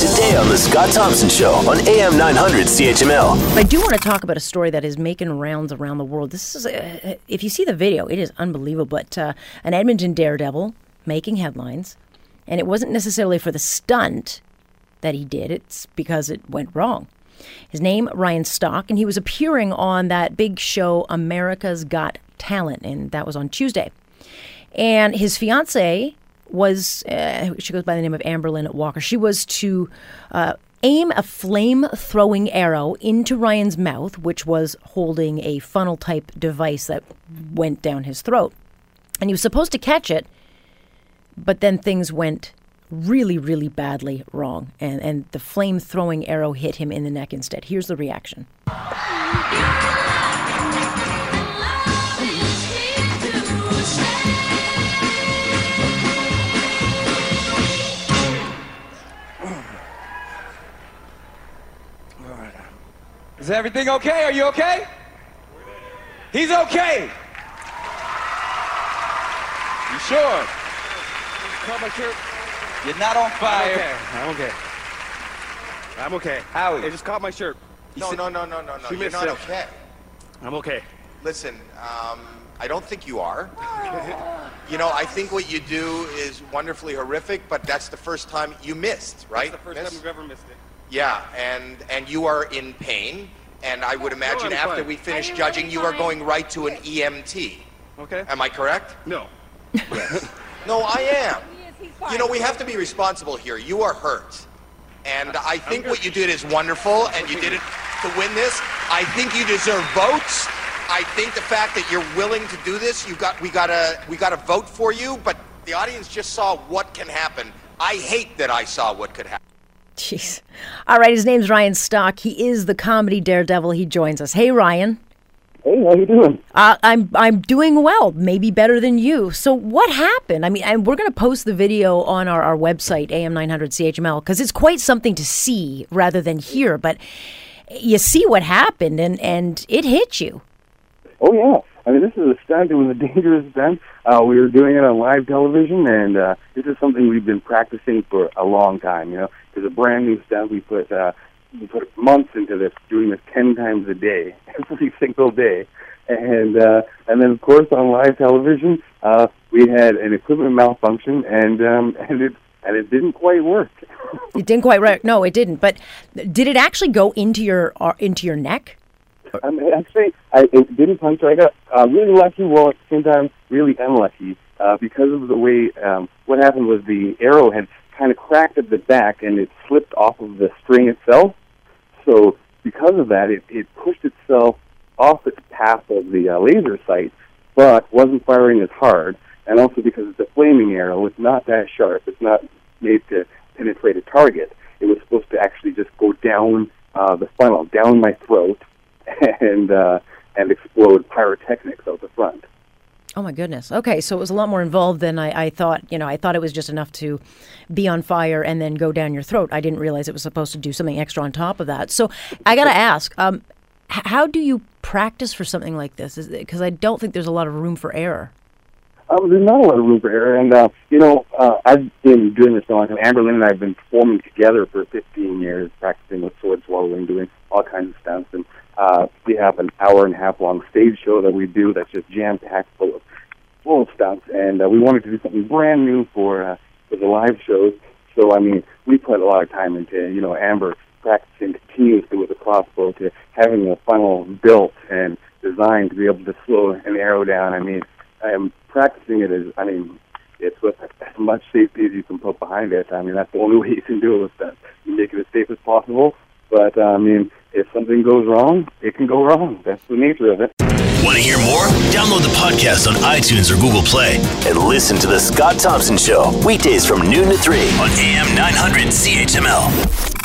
today on The Scott Thompson Show on AM 900 CHML. I do want to talk about a story that is making rounds around the world. This is, uh, if you see the video, it is unbelievable. But uh, an Edmonton daredevil making headlines, and it wasn't necessarily for the stunt that he did, it's because it went wrong. His name, Ryan Stock, and he was appearing on that big show, America's Got Talent, and that was on Tuesday. And his fiance was, uh, she goes by the name of Amberlyn Walker. She was to uh, aim a flame throwing arrow into Ryan's mouth, which was holding a funnel type device that went down his throat. And he was supposed to catch it, but then things went really, really badly wrong. And, and the flame throwing arrow hit him in the neck instead. Here's the reaction. Is everything okay? Are you okay? He's okay. You sure? Caught my shirt. You're not on fire. I'm okay. I'm okay. Howie. It just caught my shirt. No, no, no, no, no, no. She You're missed not it. okay. I'm okay. Listen, um, I don't think you are. you know, I think what you do is wonderfully horrific, but that's the first time you missed, right? That's the first miss? time we've ever missed it. Yeah, and and you are in pain, and I would imagine I'm after fine. we finish Are judging, really you are going right to an EMT. Okay? Am I correct? No. Yes. No, I am. Is. You know, we have to be responsible here. You are hurt. And I think what you did is wonderful, and you did it to win this. I think you deserve votes. I think the fact that you're willing to do this, you got we gotta we gotta vote for you, but the audience just saw what can happen. I hate that I saw what could happen. Jeez. All right, his name's Ryan Stock. He is the comedy daredevil. He joins us. Hey, Ryan. Hey, how you doing? Uh, I'm I'm doing well, maybe better than you. So what happened? I mean, and we're going to post the video on our, our website am900chml because it's quite something to see rather than hear. But you see what happened, and and it hit you. Oh yeah. I mean, this is a stunt. It was a dangerous stunt. Uh, we were doing it on live television, and uh, this is something we've been practicing for a long time. You know, it's a brand new stunt. We put uh, we put months into this, doing this ten times a day, every single day, and uh, and then of course on live television, uh, we had an equipment malfunction, and um, and it and it didn't quite work. It didn't quite work. No, it didn't. But did it actually go into your uh, into your neck? Mean, actually, I it didn't puncture. I got uh, really lucky, while at the same time really unlucky, uh, because of the way um, what happened was the arrow had kind of cracked at the back and it slipped off of the string itself. So because of that, it, it pushed itself off its path of the uh, laser sight, but wasn't firing as hard. And also because it's a flaming arrow, it's not that sharp. It's not made to penetrate a target. It was supposed to actually just go down uh, the funnel, down my throat, and uh, and explode pyrotechnics out the front. Oh my goodness. Okay, so it was a lot more involved than I, I thought. You know, I thought it was just enough to be on fire and then go down your throat. I didn't realize it was supposed to do something extra on top of that. So I got to ask, um, h- how do you practice for something like this? Because I don't think there's a lot of room for error. Um, there's not a lot of room for error, and uh, you know, uh, I've been doing this a long time. Amberlyn and I have been performing together for 15 years, practicing with sword swallowing, doing all kinds of stunts, and uh, we have an hour and a half long stage show that we do that's just jam packed full of full of stunts, and uh, we wanted to do something brand new for uh, for the live shows. So I mean, we put a lot of time into you know Amber practicing continuously with the crossbow to having a funnel built and designed to be able to slow an arrow down. I mean, I am practicing it as I mean, it's with as much safety as you can put behind it. I mean, that's the only way you can do it with that. You make it as safe as possible. But uh, I mean, if something goes wrong, it can go wrong. That's the nature of it. Want to hear more? Download the podcast on iTunes or Google Play and listen to The Scott Thompson Show weekdays from noon to 3 on AM 900 CHML.